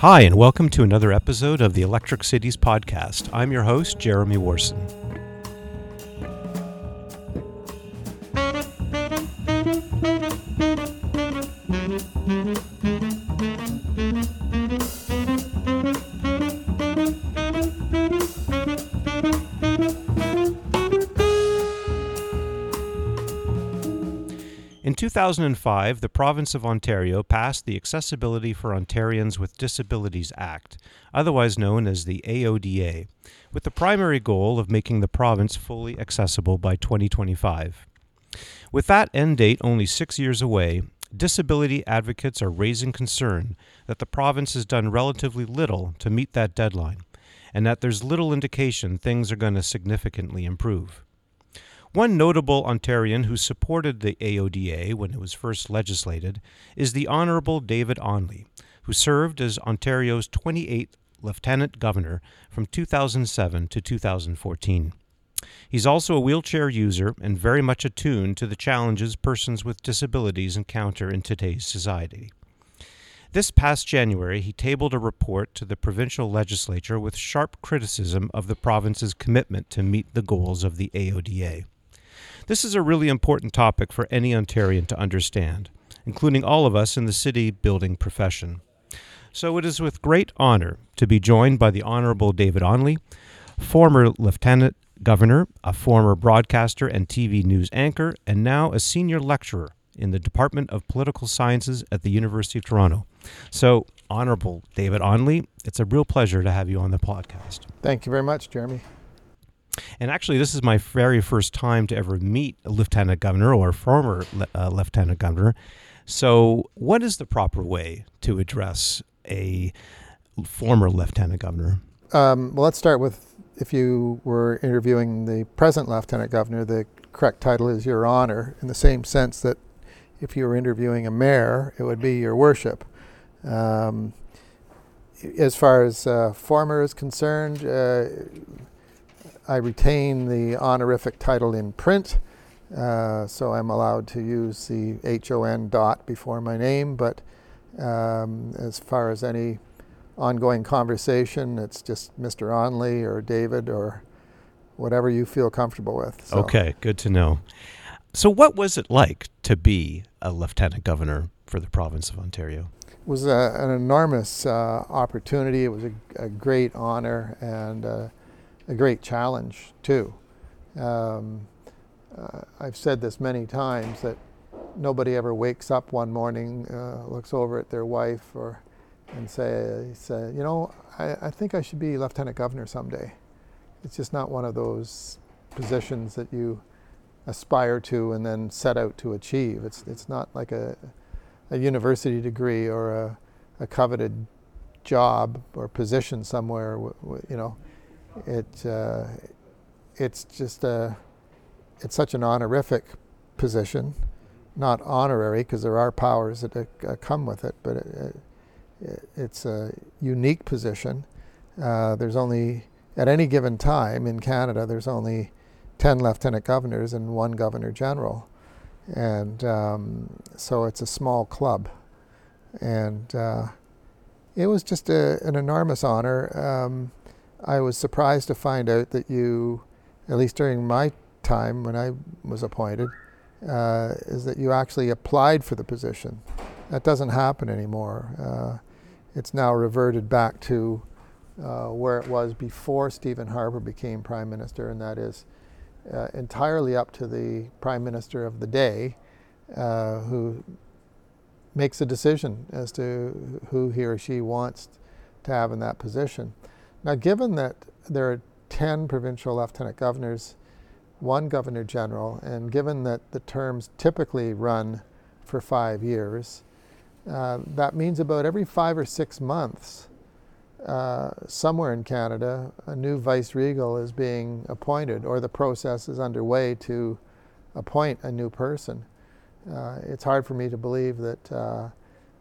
Hi, and welcome to another episode of the Electric Cities podcast. I'm your host, Jeremy Warson. 2005, the province of Ontario passed the Accessibility for Ontarians with Disabilities Act, otherwise known as the AODA, with the primary goal of making the province fully accessible by 2025. With that end date only six years away, disability advocates are raising concern that the province has done relatively little to meet that deadline, and that there's little indication things are going to significantly improve. One notable Ontarian who supported the AODA when it was first legislated is the Honourable David Onley, who served as Ontario's 28th Lieutenant Governor from 2007 to 2014. He's also a wheelchair user and very much attuned to the challenges persons with disabilities encounter in today's society. This past January, he tabled a report to the provincial legislature with sharp criticism of the province's commitment to meet the goals of the AODA. This is a really important topic for any Ontarian to understand, including all of us in the city building profession. So it is with great honor to be joined by the Honorable David Onley, former Lieutenant Governor, a former broadcaster and TV news anchor, and now a senior lecturer in the Department of Political Sciences at the University of Toronto. So, Honorable David Onley, it's a real pleasure to have you on the podcast. Thank you very much, Jeremy. And actually, this is my very first time to ever meet a lieutenant governor or former uh, lieutenant governor. So, what is the proper way to address a former lieutenant governor? Um, well, let's start with if you were interviewing the present lieutenant governor, the correct title is Your Honor, in the same sense that if you were interviewing a mayor, it would be Your Worship. Um, as far as uh, former is concerned, uh, I retain the honorific title in print, uh, so I'm allowed to use the HON dot before my name, but um, as far as any ongoing conversation, it's just Mr. Onley or David or whatever you feel comfortable with. So. Okay, good to know. So, what was it like to be a lieutenant governor for the province of Ontario? It was a, an enormous uh, opportunity. It was a, a great honor, and uh, a great challenge too. Um, uh, I've said this many times that nobody ever wakes up one morning, uh, looks over at their wife, or and say, say you know, I, I, think I should be lieutenant governor someday. It's just not one of those positions that you aspire to and then set out to achieve. It's it's not like a a university degree or a, a coveted job or position somewhere. You know, it uh, it's just a it's such an honorific position, not honorary because there are powers that uh, come with it, but it, it, it's a unique position. Uh, there's only at any given time in Canada there's only ten lieutenant governors and one governor general, and um, so it's a small club, and uh, it was just a, an enormous honor. Um, I was surprised to find out that you, at least during my time when I was appointed, uh, is that you actually applied for the position. That doesn't happen anymore. Uh, it's now reverted back to uh, where it was before Stephen Harper became Prime Minister, and that is uh, entirely up to the Prime Minister of the day uh, who makes a decision as to who he or she wants to have in that position. Now, given that there are 10 provincial lieutenant governors, one governor general, and given that the terms typically run for five years, uh, that means about every five or six months, uh, somewhere in Canada, a new vice regal is being appointed, or the process is underway to appoint a new person. Uh, it's hard for me to believe that uh,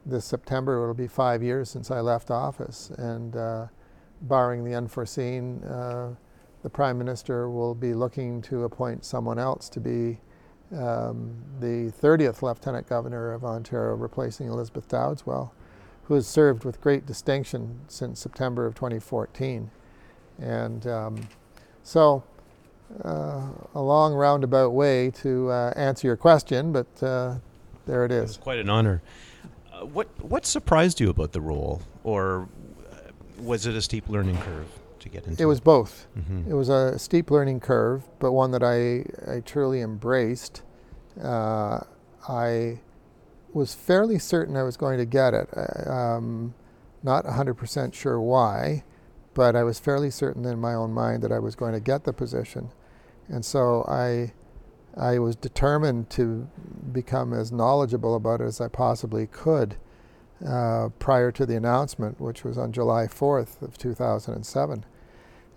this September it'll be five years since I left office, and uh, barring the unforeseen, uh, the Prime Minister will be looking to appoint someone else to be um, the 30th Lieutenant Governor of Ontario, replacing Elizabeth Dowdeswell, who has served with great distinction since September of 2014. And um, so, uh, a long roundabout way to uh, answer your question, but uh, there it It's quite an honor. Uh, what what surprised you about the role, or was it a steep learning curve to get into? It was both. hmm It was a steep learning curve, but one that I, I truly embraced. Uh, I was fairly certain I was going to get it. Uh, Um, not 100% sure why, but I was fairly certain in my own mind that I was going to get the position. And so I, I was determined to become as knowledgeable about it as I possibly could uh, prior to the announcement, which was on July 4th of 2007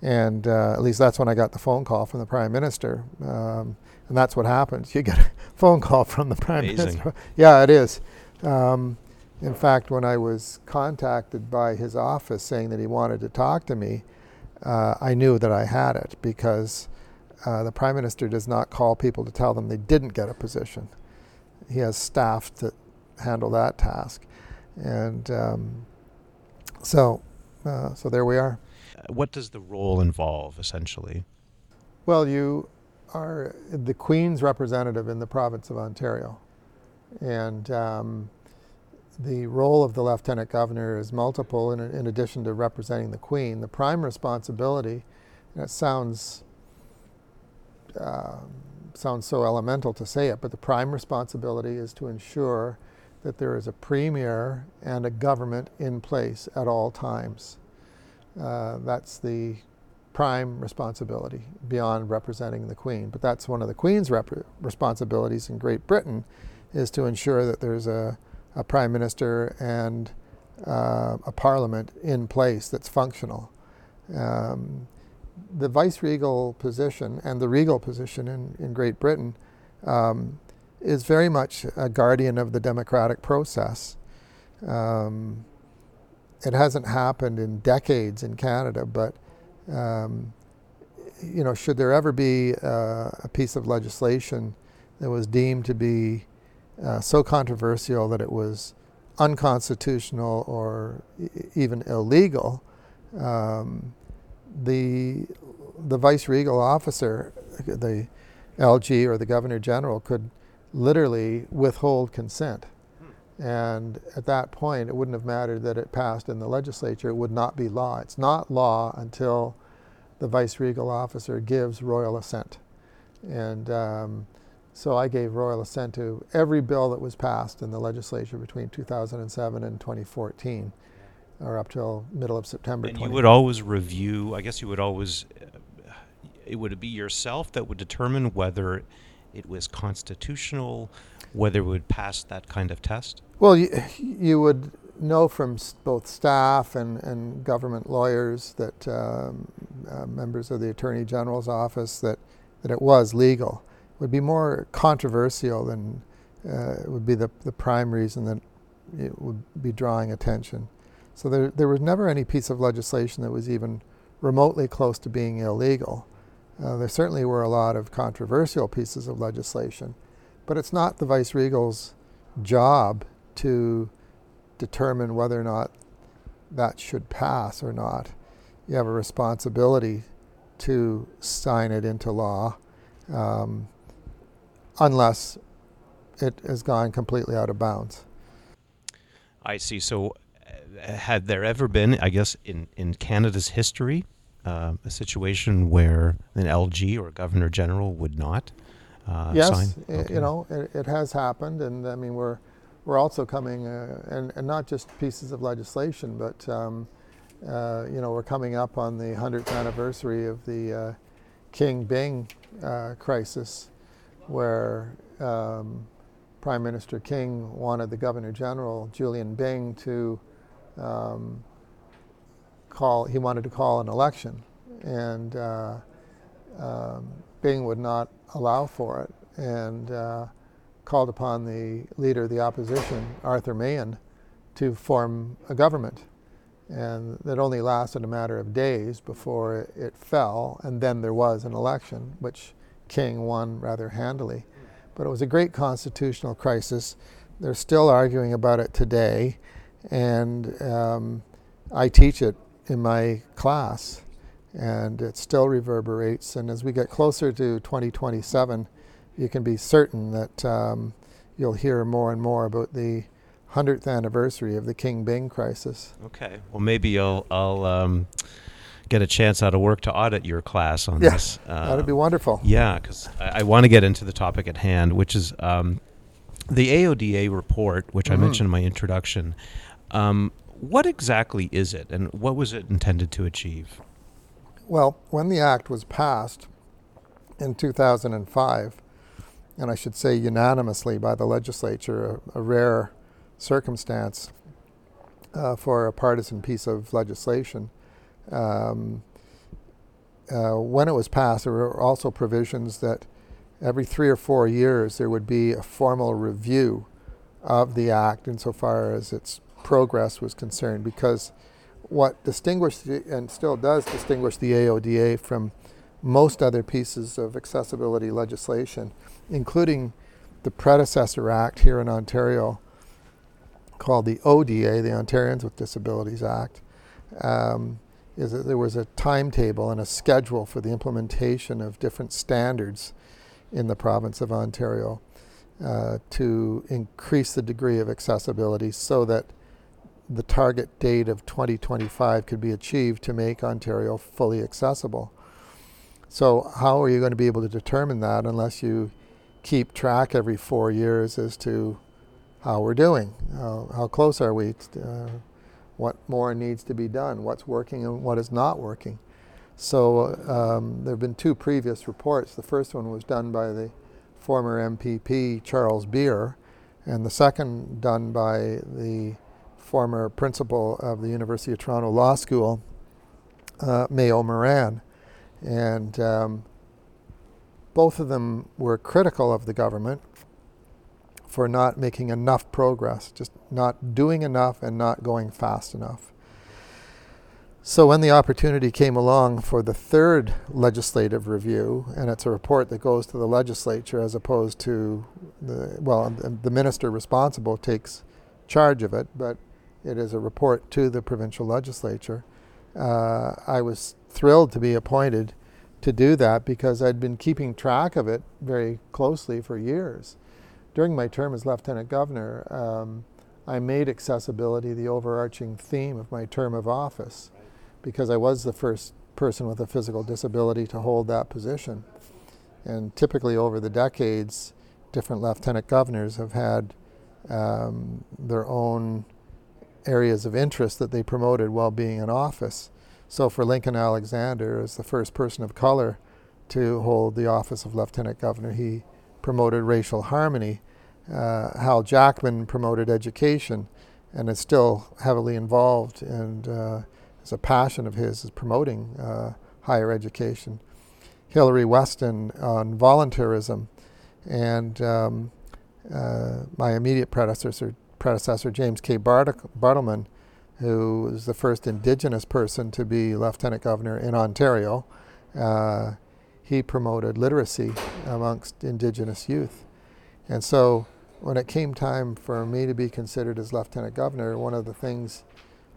and uh, at least that's when I got the phone call from the prime minister. Um, and that's what happens. You get a phone call from the prime Amazing. minister. Yeah, it is. Um, in fact, when I was contacted by his office saying that he wanted to talk to me, uh, I knew that I had it because uh, the prime minister does not call people to tell them they didn't get a position. He has staff to handle that task, and um, so uh, so there we are. Uh, What does the role involve, essentially? Well, you are the Queen's representative in the province of Ontario. And um, the role of the Lieutenant Governor is multiple in, in addition to representing the Queen. The prime responsibility, and it sounds, um sounds so elemental to say it, but the prime responsibility is to ensure that there is a premier and a government in place at all times. Uh, that's the prime responsibility beyond representing the Queen. But that's one of the Queen's rep- responsibilities in Great Britain is to ensure that there's a, a prime minister and uh, a parliament in place that's functional. Um, the vice regal position and the regal position in, in Great Britain um, is very much a guardian of the democratic process. Um, it hasn't happened in decades in Canada, but um, you know, should there ever be uh, a piece of legislation that was deemed to be uh, so controversial that it was unconstitutional or even illegal, um, the the vice regal officer, the LG or the governor general, could literally withhold consent. And at that point, it wouldn't have mattered that it passed in the legislature. It would not be law. It's not law until the vice regal officer gives royal assent. And um, so I gave royal assent to every bill that was passed in the legislature between 2007 and 2014, or up till middle of September. And you would always review. I guess you would always. Uh, it would be yourself that would determine whether it was constitutional, whether it would pass that kind of test. Well, you, you would know from both staff and, and government lawyers that um, uh, members of the Attorney General's office that, that it was legal. It would be more controversial than uh, it would be the, the prime reason that it would be drawing attention. So there, there was never any piece of legislation that was even remotely close to being illegal. Uh, there certainly were a lot of controversial pieces of legislation, but it's not the vice regal's job to determine whether or not that should pass or not. You have a responsibility to sign it into law um, unless it has gone completely out of bounds. I see. So, uh, had there ever been, I guess, in, in Canada's history, uh, a situation where an LG or a Governor General would not uh, yes, sign? i- Okay. you know, it, it has happened, and I mean, we're we're also coming, uh, and, and not just pieces of legislation, but um, uh, you know, we're coming up on the 100th anniversary of the uh, King Byng uh, crisis, where um, Prime Minister King wanted the Governor General Julian Byng to um, call. He wanted to call an election, and uh, um, Byng would not allow for it, and uh, called upon the leader of the opposition, Arthur Meighen, to form a government. And that only lasted a matter of days before it fell, and then there was an election, which King won rather handily. But it was a great constitutional crisis. They're still arguing about it today, and um, I teach it in my class, and it still reverberates. And as we get closer to 2027, you can be certain that um, you'll hear more and more about the 100th anniversary of the King Byng crisis. Okay. Well, maybe I'll I'll um, get a chance out of work to audit your class on Yeah, this. Uh, That'd be wonderful. Yeah, because I, I want to get into the topic at hand, which is um, the AODA report, which I Mhm. mentioned in my introduction. Um, what exactly is it, and what was it intended to achieve? Well, when the act was passed in 2005, and I should say unanimously by the legislature, a, a rare circumstance uh, for a partisan piece of legislation. Um, uh, when it was passed, there were also provisions that every three or four years there would be a formal review of the act insofar as its progress was concerned, because what distinguished and still does distinguish the AODA from most other pieces of accessibility legislation, including the predecessor act here in Ontario called the ODA, the Ontarians with Disabilities Act, um, is that there was a timetable and a schedule for the implementation of different standards in the province of Ontario uh, to increase the degree of accessibility so that the target date of 2025 could be achieved to make Ontario fully accessible. So, how are you going to be able to determine that unless you keep track every four years as to how we're doing? How, how close are we? To, uh, what more needs to be done? What's working and what is not working? So, um, there have been two previous reports. The first one was done by the former MPP Charles Beer, and the second done by the former principal of the University of Toronto Law School, uh, Mayo Moran. And um, both of them were critical of the government for not making enough progress, just not doing enough and not going fast enough. So, when the opportunity came along for the third legislative review, and it's a report that goes to the legislature as opposed to the, well, the minister responsible takes charge of it, but it is a report to the provincial legislature. Uh, I was thrilled to be appointed to do that because I'd been keeping track of it very closely for years. During my term as lieutenant governor, um, I made accessibility the overarching theme of my term of office because I was the first person with a physical disability to hold that position. And typically, over the decades, different lieutenant governors have had um, their own areas of interest that they promoted while being in office. So, for Lincoln Alexander, as the first person of color to hold the office of lieutenant governor, he promoted racial harmony. Uh, Hal Jackman promoted education and is still heavily involved and uh, is a passion of his is promoting uh, higher education. Hilary Weston on voluntarism, and um, uh, my immediate predecessor, predecessor James K. Bart- Bartleman, who was the first Indigenous person to be Lieutenant Governor in Ontario. Uh, he promoted literacy amongst Indigenous youth. And so when it came time for me to be considered as Lieutenant Governor, one of the things,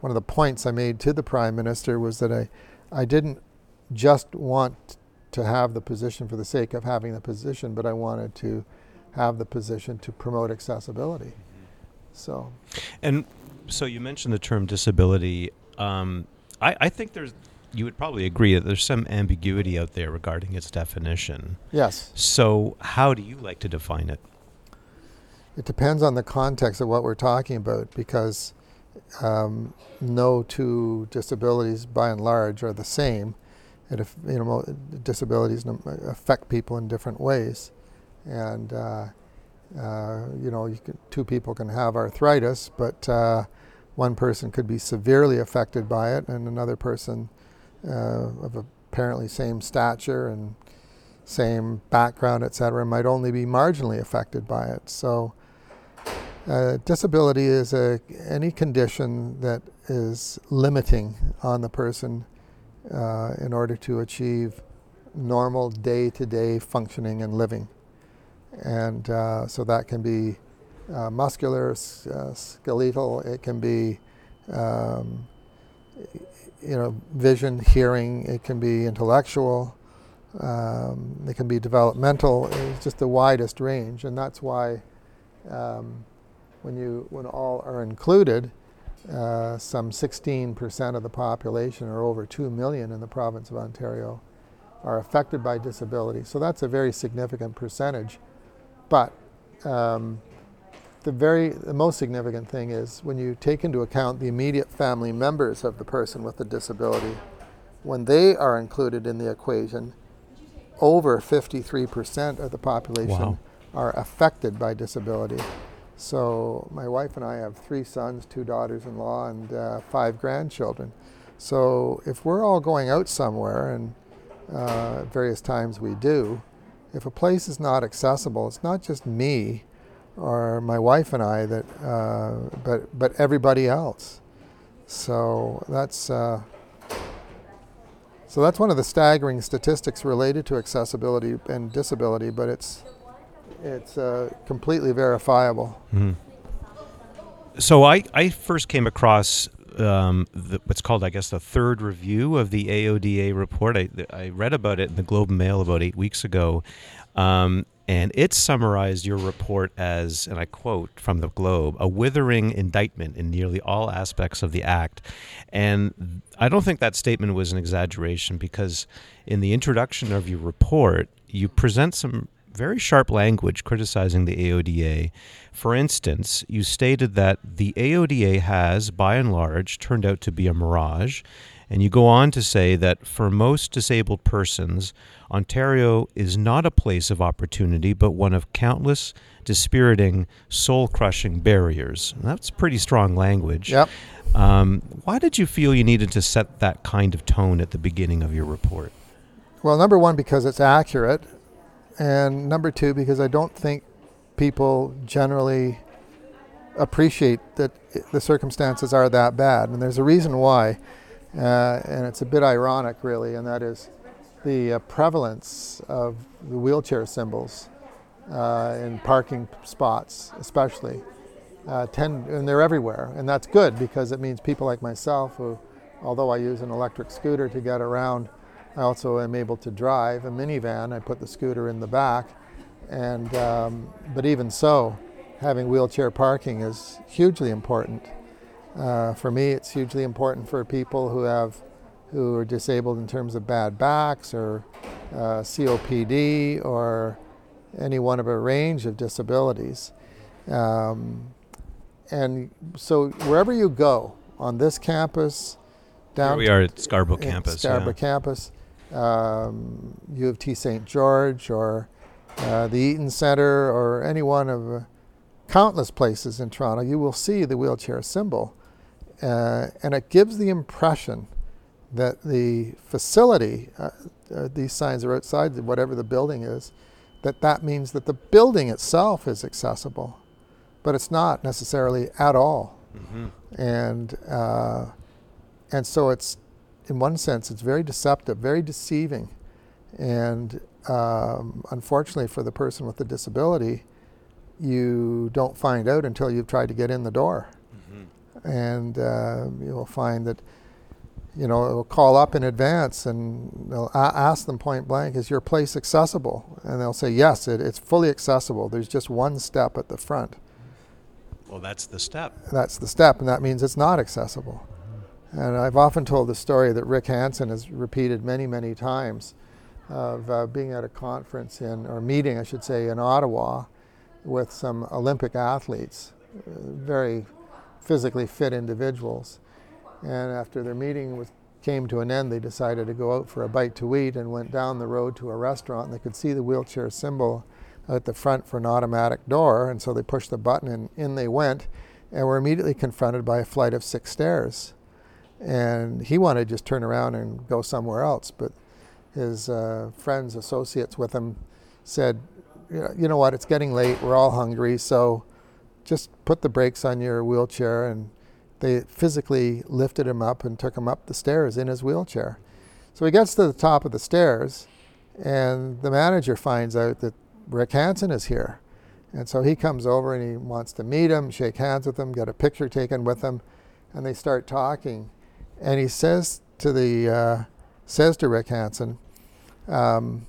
one of the points I made to the Prime Minister was that I, I didn't just want to have the position for the sake of having the position, but I wanted to have the position to promote accessibility. So, And so you mentioned the term disability. Um, I, I think there's, you would probably agree that there's some ambiguity out there regarding its definition. yes, So, how do you like to define it? it depends on the context of what we're talking about because um, no two disabilities by and large are the same. And if you know, disabilities affect people in different ways, and uh, uh, you know, you can, two people can have arthritis, but uh, one person could be severely affected by it, and another person uh, of apparently same stature and same background, et cetera, might only be marginally affected by it. So. Uh, disability is a, any condition that is limiting on the person uh, in order to achieve normal day to day functioning and living. And uh, so that can be uh, muscular, uh, skeletal. It can be, um, you know, vision, hearing. It can be intellectual. Um, it can be developmental. It's just the widest range, and that's why um, when you when all are included, uh, some 16% of the population, or over 2 million in the province of Ontario, are affected by disability. So that's a very significant percentage. But um, the very the most significant thing is when you take into account the immediate family members of the person with the disability, when they are included in the equation, over 53% of the population Wow. are affected by disability. So my wife and I have three sons, two daughters-in-law, and uh, five grandchildren. So if we're all going out somewhere, and uh, at various times we do, if a place is not accessible, it's not just me or my wife and I that, uh, but but everybody else. So that's uh, so that's one of the staggering statistics related to accessibility and disability, but it's it's uh, completely verifiable. Mhm. So I, I first came across um, the, what's called, I guess, the third review of the AODA report. I, I read about it in the Globe and Mail about eight weeks ago, um, and it summarized your report as, and I quote from the Globe, a withering indictment in nearly all aspects of the act. And I don't think that statement was an exaggeration because in the introduction of your report, you present some very sharp language criticizing the AODA. For instance, you stated that the AODA has, by and large, turned out to be a mirage. And you go on to say that for most disabled persons, Ontario is not a place of opportunity, but one of countless dispiriting, soul crushing barriers. And that's pretty strong language. Yep. Um, why did you feel you needed to set that kind of tone at the beginning of your report? Well, number one, because it's accurate, and number two, because I don't think people generally appreciate that the circumstances are that bad. And there's a reason why, uh, and it's a bit ironic, really, and that is the uh, prevalence of the wheelchair symbols uh, in parking spots, especially. Uh, tend, and they're everywhere, and that's good because it means people like myself, who, although I use an electric scooter to get around, I also am able to drive a minivan. I put the scooter in the back, and um, but even so, having wheelchair parking is hugely important. Uh, for me, it's hugely important for people who have who are disabled in terms of bad backs or uh, COPD or any one of a range of disabilities. Um, and so wherever you go on this campus, Here down we are at Scarborough campus. Scarborough yeah. campus, um, U of T St. George, or uh, the Eaton Center, or any one of uh, countless places in Toronto, you will see the wheelchair symbol. Uh, and it gives the impression that the facility, uh, uh, these signs are outside whatever the building is, that that means that the building itself is accessible. But it's not necessarily at all Mhm. and uh, and so it's in one sense it's very deceptive, very deceiving, and um, unfortunately for the person with the disability, you don't find out until you've tried to get in the door, Mhm. and uh, you'll find that you know it'll call up in advance and they'll a- ask them point blank, "Is your place accessible?" And they'll say, "Yes, it, it's fully accessible. There's just one step at the front." Well, that's the step. that's the step, and that means it's not accessible. And I've often told the story that Rick Hansen has repeated many, many times of uh, being at a conference in, or meeting, I should say, in Ottawa with some Olympic athletes, uh, very physically fit individuals. And after their meeting was, came to an end, they decided to go out for a bite to eat and went down the road to a restaurant. And they could see the wheelchair symbol at the front for an automatic door, and so they pushed the button and in they went, and were immediately confronted by a flight of six stairs. And he wanted to just turn around and go somewhere else, but his uh, friends, associates with him, said, "You know- "You know what? It's getting late. We're all hungry, so just put the brakes on your wheelchair." And they physically lifted him up and took him up the stairs in his wheelchair. So he gets to the top of the stairs, and the manager finds out that Rick Hansen is here. And so he comes over and he wants to meet him, shake hands with him, get a picture taken with him, and they start talking. And he says to the uh, says to Rick Hansen, um,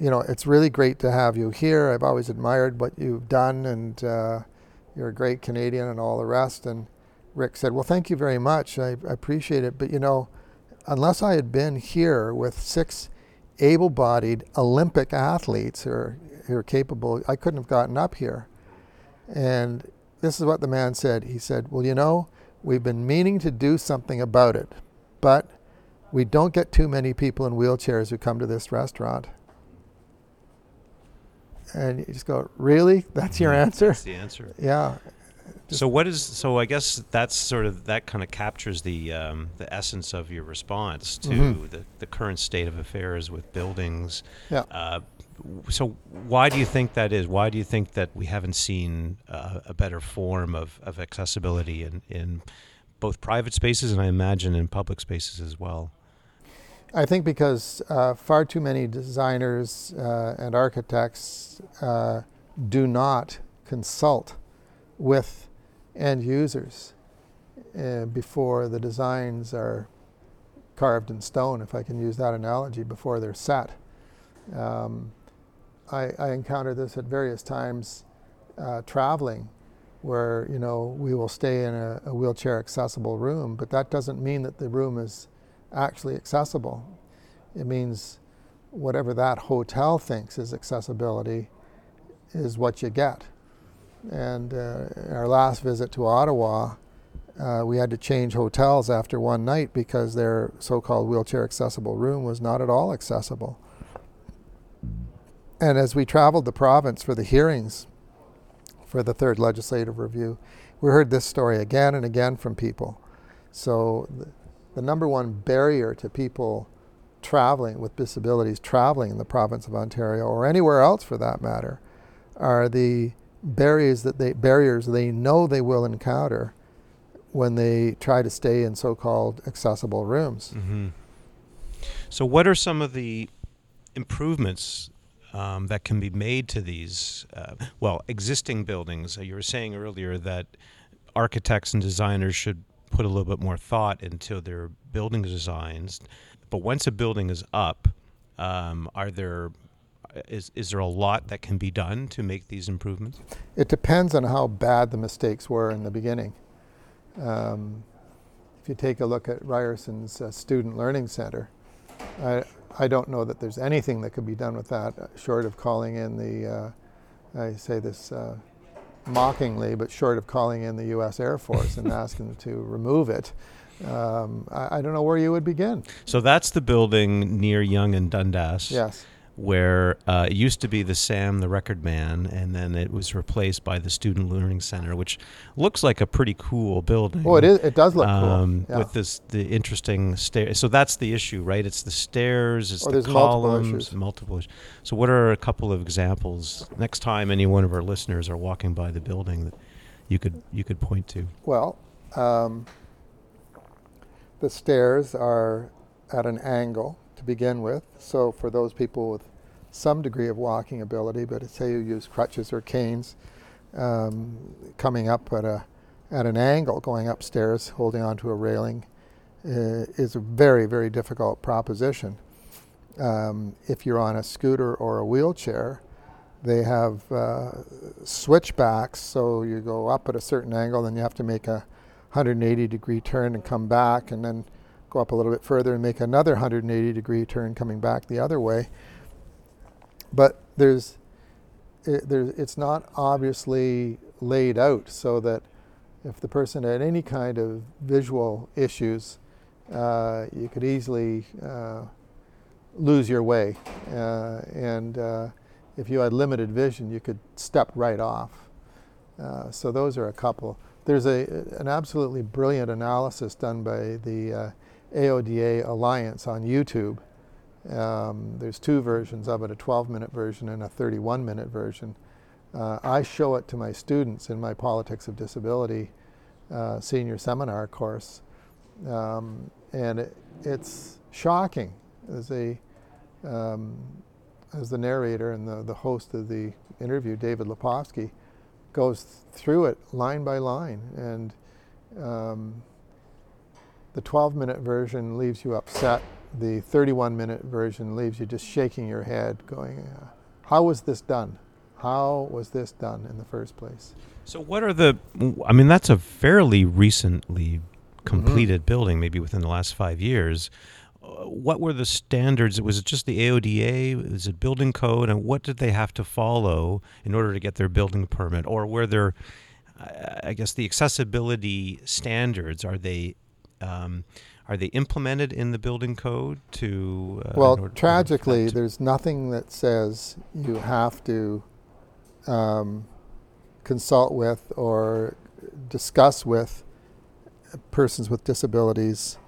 you know, it's really great to have you here. I've always admired what you've done, and uh, you're a great Canadian, and all the rest. And Rick said, "Well, thank you very much. I, I appreciate it, but you know, unless I had been here with six able-bodied Olympic athletes who are, who are capable, I couldn't have gotten up here." And this is what the man said. He said, "Well, you know, we've been meaning to do something about it, but." We don't get too many people in wheelchairs who come to this restaurant and you just go, "Really? That's your answer?" That's the answer. Yeah. So what is so? I guess that's sort of that kind of captures the um, the essence of your response to Mhm. the, the current state of affairs with buildings. Yeah. Uh, so why do you think that is? Why do you think that we haven't seen uh, a better form of, of accessibility in, in both private spaces and I imagine in public spaces as well? I think because uh, far too many designers uh, and architects uh, do not consult with end users uh, before the designs are carved in stone, if I can use that analogy, before they're set. Um, I, I encounter this at various times uh, traveling where you know we will stay in a, a wheelchair accessible room, but that doesn't mean that the room is actually accessible. It means whatever that hotel thinks is accessibility is what you get. And uh, our last visit to Ottawa, uh, we had to change hotels after one night because their so called wheelchair accessible room was not at all accessible. And as we traveled the province for the hearings for the third legislative review, we heard this story again and again from people. So the, the number one barrier to people traveling with disabilities traveling in the province of Ontario or anywhere else for that matter are the barriers that they barriers they know they will encounter when they try to stay in so-called accessible rooms. Mm-hmm. So, what are some of the improvements um, that can be made to these, uh, well, existing buildings? Uh, You were saying earlier that architects and designers should put a little bit more thought into their building designs. But once a building is up, um, are there is is there a lot that can be done to make these improvements? It depends on how bad the mistakes were in the beginning. Um, if you take a look at Ryerson's uh, Student Learning Center, I, I don't know that there's anything that could be done with that uh, short of calling in the, uh, I say this uh, mockingly, but short of calling in the U.S. Air Force and asking them to remove it. Um, I, I don't know where you would begin. So that's the building near Yonge and Dundas. Yes. Where uh, it used to be the Sam the Record Man, and then it was replaced by the Student Learning Center, which looks like a pretty cool building. Oh, it is. It does look um, cool. Yeah. With this, the interesting stairs. So that's the issue, right? It's the stairs, it's Oh, the there's multiple columns, issues. multiple issues. So, what are a couple of examples next time any one of our listeners are walking by the building that you could you could point to? Well, um, the stairs are at an angle to begin with. So for those people with some degree of walking ability, but say you use crutches or canes, um, coming up at a at an angle, going upstairs, holding onto a railing, uh, is a very very difficult proposition. Um, if you're on a scooter or a wheelchair, they have uh, switchbacks, so you go up at a certain angle, then you have to make a 180 degree turn and come back, and then go up a little bit further and make another 180 degree turn coming back the other way. But there's, it, there's it's not obviously laid out so that if the person had any kind of visual issues, uh, you could easily uh, lose your way. Uh, and uh, if you had limited vision, you could step right off. Uh, so those are a couple. There's a, an absolutely brilliant analysis done by the uh, AODA Alliance on YouTube. Um, there's two versions of it, a 12 minute version and a 31 minute version. Uh, I show it to my students in my Politics of Disability uh, senior seminar course. Um, and it, it's shocking. There's a um, as the narrator and the, the host of the interview, David Lepofsky, goes through it line by line. And um, the 12 minute version leaves you upset. The 31 minute version leaves you just shaking your head, going, uh, How was this done? How was this done in the first place? So, what are the? I mean, that's a fairly recently completed mm-hmm. building, maybe within the last five years. Uh, what were the standards? Was it just the AODA? Is it building code? And what did they have to follow in order to get their building permit? Or were there, I guess, the accessibility standards? Are they um, are they implemented in the building code to? Uh, well, tragically, to there's nothing that says you have to um, consult with or discuss with persons with disabilities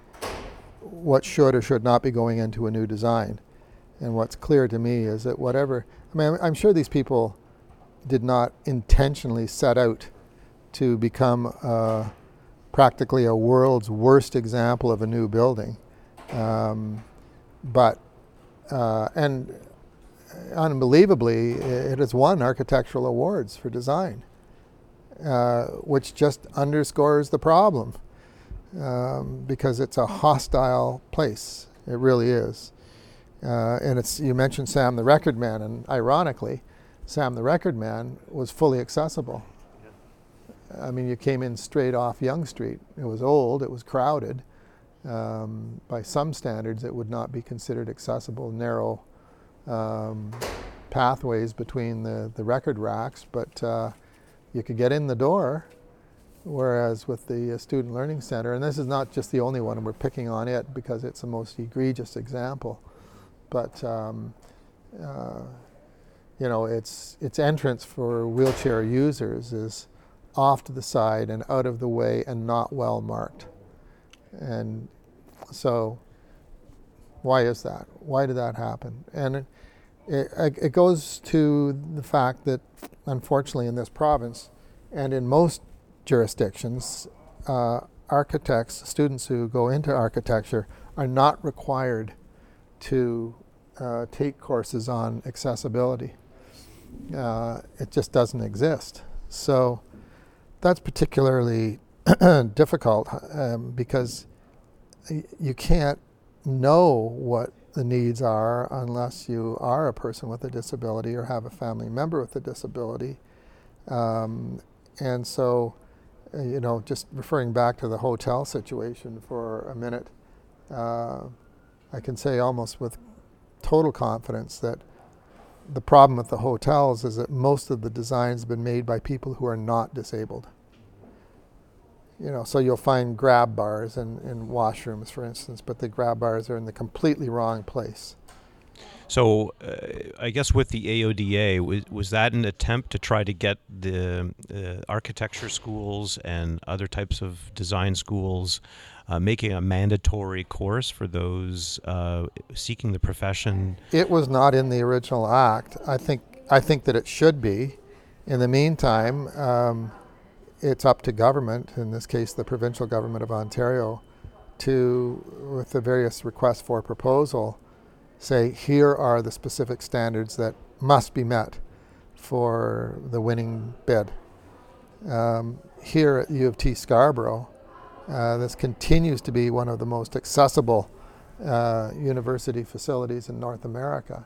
what should or should not be going into a new design. And what's clear to me is that whatever, I mean, I'm sure these people did not intentionally set out to become uh, practically a world's worst example of a new building. Um, but, uh, and unbelievably, it has won architectural awards for design, uh, which just underscores the problem um, because it's a hostile place. It really is. Uh, and it's you mentioned Sam the Record Man, and ironically, Sam the Record Man was fully accessible. I mean, you came in straight off Yonge Street. It was old, it was crowded. Um, by some standards, it would not be considered accessible, narrow um, pathways between the, the record racks, but uh, you could get in the door. Whereas with the uh, Student Learning Center, and this is not just the only one, and we're picking on it because it's the most egregious example, but um, uh, you know, its its entrance for wheelchair users is off to the side and out of the way and not well marked. And so, why is that? Why did that happen? And it, it, it goes to the fact that, unfortunately, in this province and in most jurisdictions, uh, architects, students who go into architecture, are not required to uh, take courses on accessibility. Uh, it just doesn't exist. So that's particularly difficult um, because you can't know what the needs are unless you are a person with a disability or have a family member with a disability. Um, and so, uh, you know, just referring back to the hotel situation for a minute, uh, I can say almost with total confidence that the problem with the hotels is that most of the designs have been made by people who are not disabled. You know, so you'll find grab bars in, in washrooms, for instance, but the grab bars are in the completely wrong place. So, uh, I guess with the AODA, was, was that an attempt to try to get the uh, architecture schools and other types of design schools uh, making a mandatory course for those uh, seeking the profession? It was not in the original act. I think I think that it should be. In the meantime, um, it's up to government, in this case, the provincial government of Ontario, to, with the various requests for proposal, say here are the specific standards that must be met for the winning bid. Um, here at U of T Scarborough, uh, this continues to be one of the most accessible uh, university facilities in North America.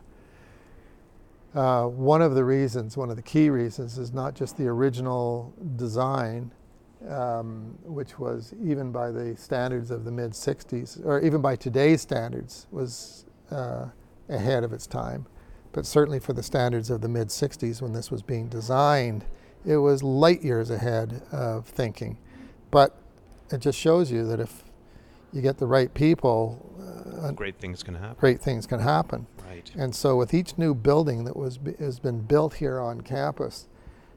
Uh, one of the reasons, one of the key reasons, is not just the original design, um, which was even by the standards of the mid 60s, or even by today's standards, was uh, ahead of its time. But certainly for the standards of the mid 60s when this was being designed, it was light years ahead of thinking. But it just shows you that if you get the right people, uh, great things can happen. Great things can happen. Right. And so, with each new building that was has been built here on campus,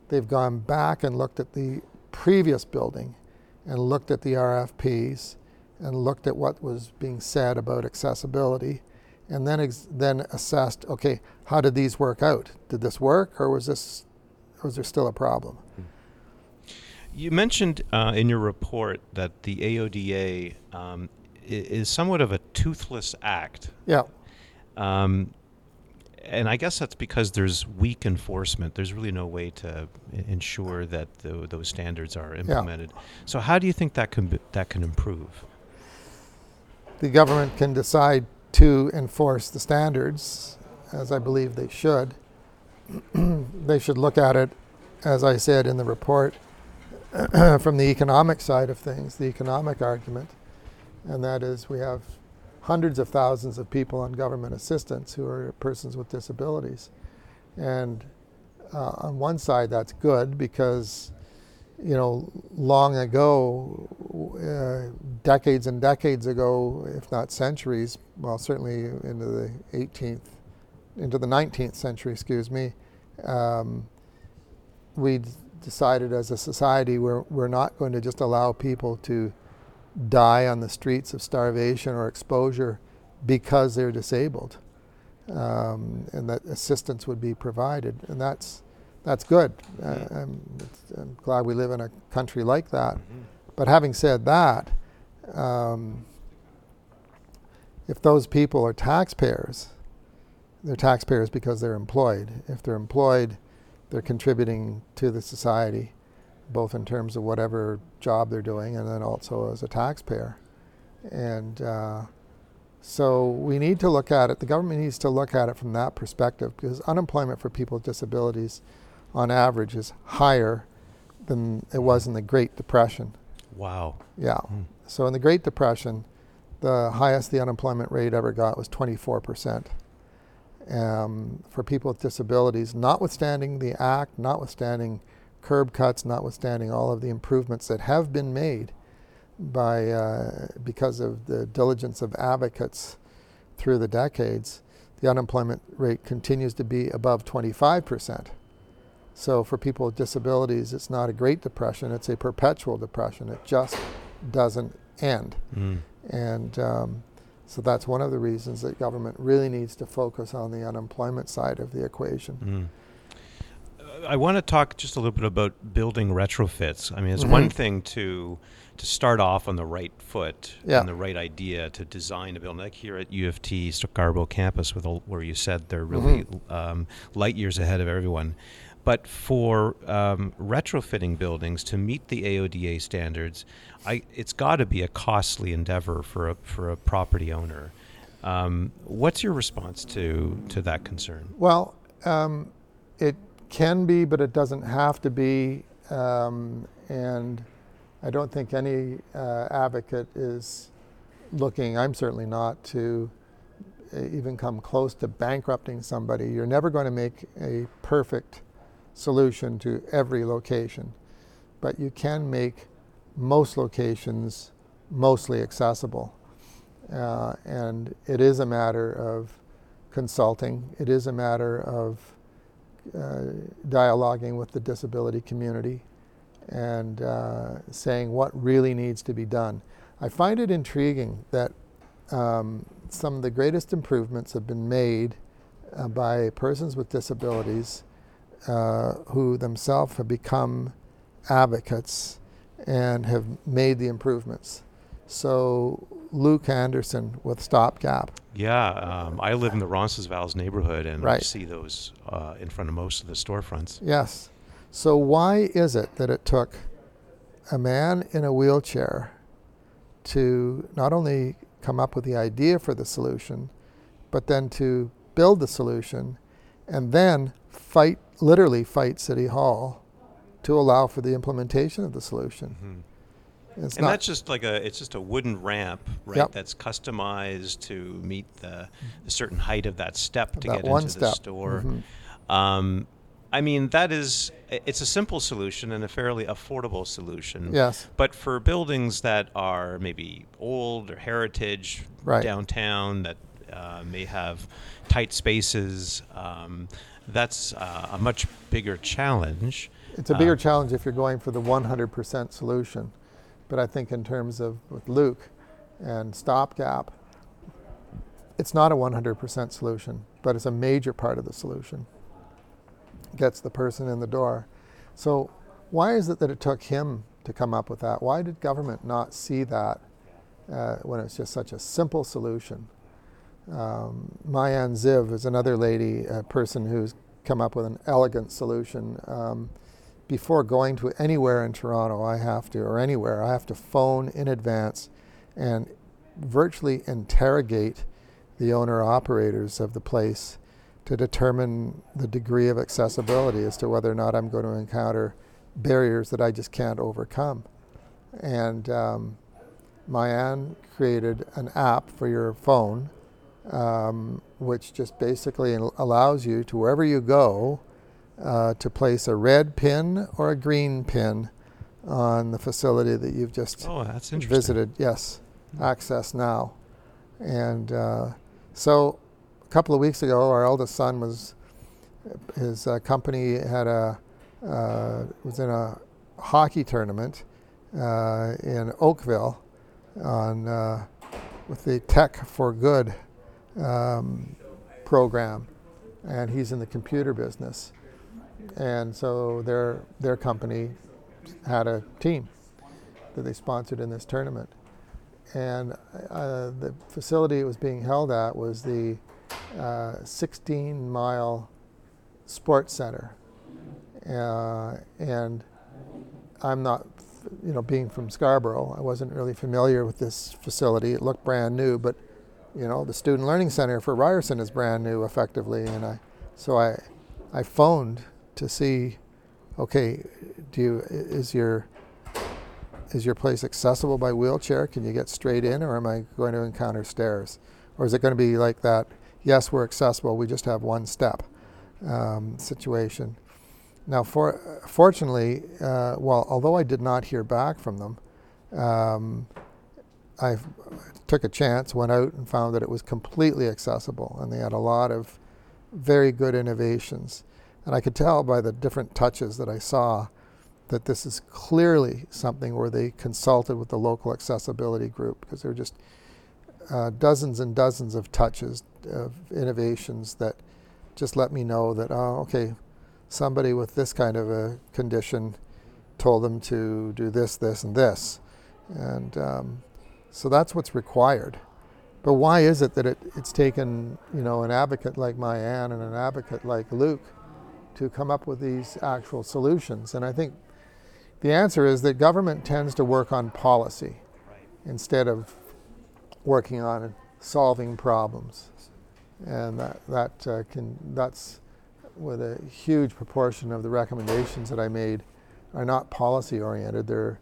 they've gone back and looked at the previous building, and looked at the RFPs, and looked at what was being said about accessibility, and then ex- then assessed. Okay, how did these work out? Did this work, or was this, or was there still a problem? Mm-hmm. You mentioned uh, in your report that the AODA um, is somewhat of a toothless act. Yeah. Um, and I guess that's because there's weak enforcement. There's really no way to ensure that tho- those standards are implemented. So how do you think that can be, that can improve? The government can decide to enforce the standards, as I believe they should. they should look at it, as I said in the report, from the economic side of things, the economic argument, and that is we have hundreds of thousands of people on government assistance who are persons with disabilities. And uh, on one side, that's good because, you know, long ago, uh, decades and decades ago, if not centuries, well, certainly into the 18th, into the 19th century, excuse me, um, we decided as a society we're, we're not going to just allow people to die on the streets of starvation or exposure because they're disabled, um, and that assistance would be provided, and that's that's good. Uh, I'm, I'm glad we live in a country like that. But having said that, um, if those people are taxpayers, they're taxpayers because they're employed. If they're employed, they're contributing to the society, both in terms of whatever job they're doing and then also as a taxpayer. And uh, so we need to look at it, the government needs to look at it from that perspective because unemployment for people with disabilities on average is higher than it was in the Great Depression. Wow. Yeah. Hmm. So in the Great Depression, the highest the unemployment rate ever got was 24%. Um, for people with disabilities, notwithstanding the act, notwithstanding curb cuts, notwithstanding all of the improvements that have been made by uh, because of the diligence of advocates through the decades, the unemployment rate continues to be above 25%. So for people with disabilities, it's not a Great Depression, it's a perpetual depression. It just doesn't end. Mm. And um, so that's one of the reasons that government really needs to focus on the unemployment side of the equation. Mm. Uh, I want to talk just a little bit about building retrofits. I mean, it's one Mhm. thing to to start off on the right foot Yeah. and the right idea to design a building, like here at U of T Scarborough campus, with a, where you said they're really um, light years ahead of everyone. But for um, retrofitting buildings to meet the AODA standards, I, it's got to be a costly endeavor for a for a property owner. Um, what's your response to to that concern? Well, um, it can be, but it doesn't have to be. Um, and I don't think any uh, advocate is looking, I'm certainly not, to even come close to bankrupting somebody. You're never going to make a perfect solution to every location, but you can make most locations mostly accessible. Uh, and it is a matter of consulting, it is a matter of uh, dialoguing with the disability community and uh, saying what really needs to be done. I find it intriguing that um, some of the greatest improvements have been made uh, by persons with disabilities uh, who themselves have become advocates and have made the improvements. So Luke Anderson with Stopgap, Yeah, um, I live in the Roncesvalles neighborhood, and I see those uh, in front of most of the storefronts. yes. So why is it that it took a man in a wheelchair to not only come up with the idea for the solution, but then to build the solution and then fight, literally fight City Hall to allow for the implementation of the solution? Mhm. It's And that's just like a it's just a wooden ramp, right? Yep. That's customized to meet the, the certain height of that step to that get into the step. store. Mhm. Um, I mean, that is it's a simple solution and a fairly affordable solution. Yes. But for buildings that are maybe old or heritage Right. downtown that uh, may have tight spaces, um, that's uh, a much bigger challenge. It's a bigger Uh, challenge if you're going for the 100% solution. But I think in terms of with Luke and Stopgap, it's not a 100% solution, but it's a major part of the solution. Gets the person in the door. So why is it that it took him to come up with that? Why did government not see that uh, when it's just such a simple solution? Um, Maayan Ziv is another lady, a person who's come up with an elegant solution. Um, before going to anywhere in Toronto, I have to, or anywhere, I have to phone in advance and virtually interrogate the owner operators of the place to determine the degree of accessibility as to whether or not I'm going to encounter barriers that I just can't overcome. And um, Maayan created an app for your phone, um, which just basically allows you to wherever you go uh, to place a red pin or a green pin on the facility that you've just oh, visited. Yes, AccessNow. And uh, so a couple of weeks ago, our eldest son was, his uh, company had a, uh, was in a hockey tournament uh, in Oakville on, uh, with the Tech for Good um, program. And he's in the computer business. And so their, their company had a team that they sponsored in this tournament. And uh, the facility it was being held at was the uh, 16 mile sports center. Uh, and I'm not, you know, being from Scarborough, I wasn't really familiar with this facility. It looked brand new, but, you know, the Student Learning Center for Ryerson is brand new effectively. And I, so I, I phoned to see, okay, do you, is your, is your place accessible by wheelchair? Can you get straight in, or am I going to encounter stairs? Or is it going to be like that yes, we're accessible, we just have one step um, situation. Now, for, fortunately, uh, well, although I did not hear back from them, um, I took a chance, went out and found that it was completely accessible, and they had a lot of very good innovations. And I could tell by the different touches that I saw that this is clearly something where they consulted with the local accessibility group because there were just uh, dozens and dozens of touches of innovations that just let me know that, oh, okay, somebody with this kind of a condition told them to do this, this, and this. And um, so that's what's required. But why is it that it, it's taken, you know, an advocate like Maayan and an advocate like Luke to come up with these actual solutions? And I think the answer is that government tends to work on policy instead of working on solving problems and that that uh, can that's with a huge proportion of the recommendations that I made are not policy oriented; they're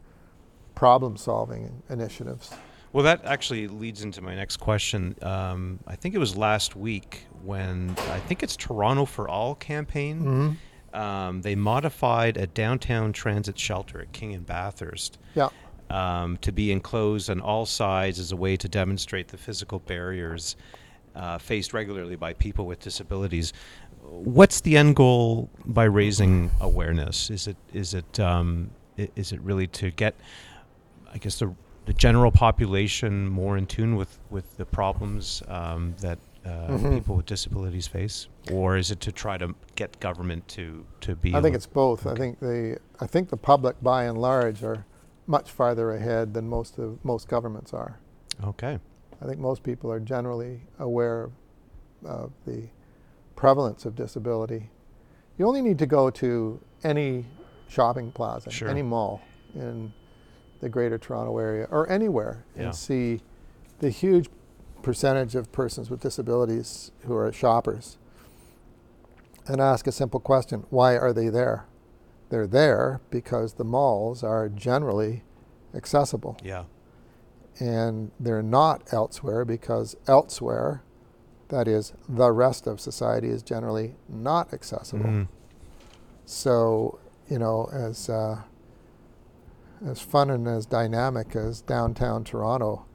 problem solving initiatives. Well, that actually leads into my next question. Um, I think it was last week when I think it's Toronto for All campaign. Mm-hmm. Um, they modified a downtown transit shelter at King and Bathurst. Yeah. Um, to be enclosed on all sides as a way to demonstrate the physical barriers uh, faced regularly by people with disabilities. What's the end goal by raising awareness? Is it is it um, is it really to get, I guess the the general population more in tune with with the problems um, that uh, mm-hmm. people with disabilities face, or is it to try to get government to to be? I think it's both. Okay. I think the I think the public, by and large, are much farther ahead than most of most governments are. Okay. I think most people are generally aware of the prevalence of disability. You only need to go to any shopping plaza, sure. any mall in the greater Toronto area or anywhere yeah. and see the huge percentage of persons with disabilities who are shoppers and ask a simple question why are they there? They're there because the malls are generally accessible. Yeah and they're not elsewhere because elsewhere, that is, the rest of society is generally not accessible. Mm-hmm. So, you know, as uh, as fun and as dynamic as downtown Toronto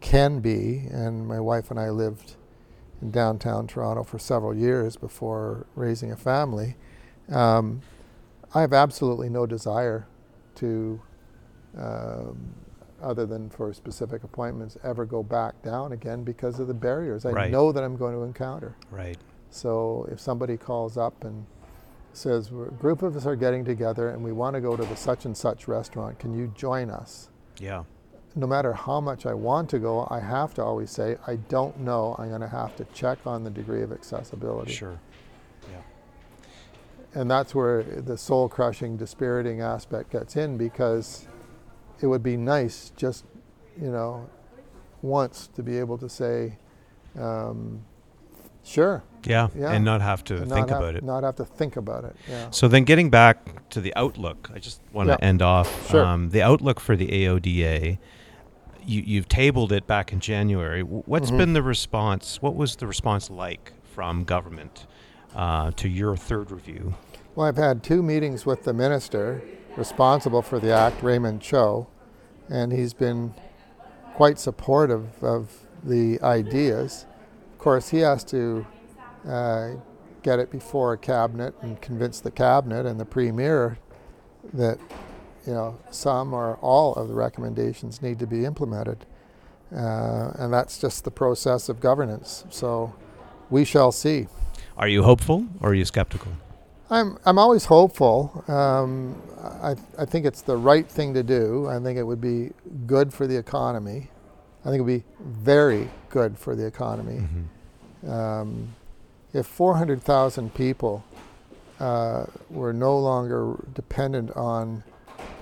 can be, and my wife and I lived in downtown Toronto for several years before raising a family. Um, I have absolutely no desire to um, other than for specific appointments, ever go back down again because of the barriers I right. know that I'm going to encounter. Right. So if somebody calls up and says, a group of us are getting together and we want to go to the such and such restaurant, can you join us? Yeah. no matter how much I want to go, I have to always say, I don't know. I'm going to have to check on the degree of accessibility. Sure. Yeah. And that's where the soul crushing, dispiriting aspect gets in because it would be nice just, you know, once to be able to say, um, sure. Yeah. Yeah. And not have to and think have, about it. Not have to think about it. Yeah. So then, getting back to the outlook, I just want to Yeah. end off Sure. um, the outlook for the AODA. You, you've tabled it back in January. What's Mhm. been the response? What was the response like from government uh, to your third review? Well, I've had two meetings with the minister responsible for the act, Raymond Cho, and he's been quite supportive of the ideas. Of course, he has to uh, get it before a cabinet and convince the cabinet and the premier that you know some or all of the recommendations need to be implemented, uh, and that's just the process of governance. So we shall see. Are you hopeful or are you skeptical? I'm I'm always hopeful. Um, I I think it's the right thing to do. I think it would be good for the economy. I think it would be very good for the economy. Mm-hmm. Um, if 400,000 people uh, were no longer dependent on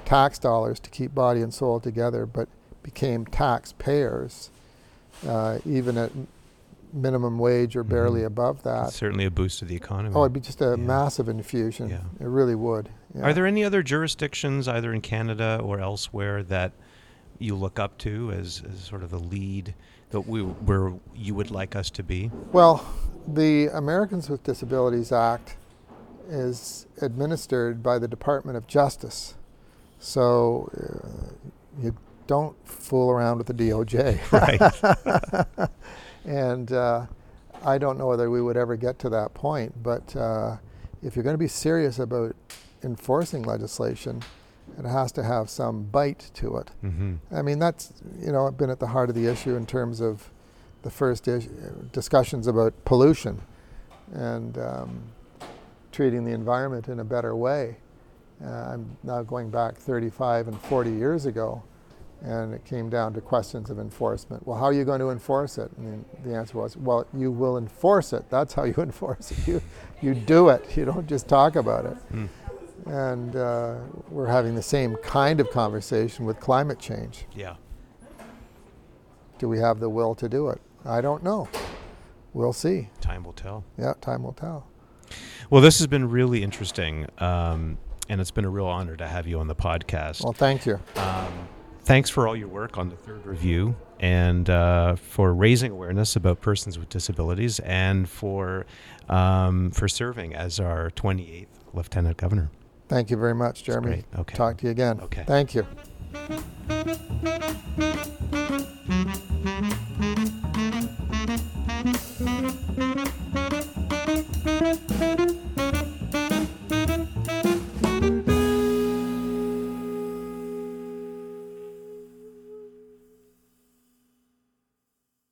tax dollars to keep body and soul together, but became taxpayers, uh, even at minimum wage or barely Mhm. above that, Certainly a boost to the economy. Oh, it'd be just a Yeah. massive infusion. Yeah. It really would. Yeah. Are there any other jurisdictions, either in Canada or elsewhere, that you look up to as, as sort of the lead that we where you would like us to be? Well, the Americans with Disabilities Act is administered by the Department of Justice. So uh, you don't fool around with the DOJ. Right. and uh, I don't know whether we would ever get to that point, but uh, if you're going to be serious about enforcing legislation, it has to have some bite to it. hmm I mean, that's you know been at the heart of the issue in terms of the first is- discussions about pollution and um, treating the environment in a better way. Uh, I'm now going back 35 and 40 years ago, and it came down to questions of enforcement. Well, how are you going to enforce it? And the answer was, well, you will enforce it. That's how you enforce it. You, you do it. You don't just talk about it. Mm. And uh, we're having the same kind of conversation with climate change. Yeah. Do we have the will to do it? I don't know. We'll see. Time will tell. Yeah, time will tell. Well, this has been really interesting, um, and it's been a real honor to have you on the podcast. Well, thank you. Um, thanks for all your work on the third review and uh, for raising awareness about persons with disabilities and for um, for serving as our 28th lieutenant governor. Thank you very much, Jeremy. Okay. Talk to you again. Okay. Thank you.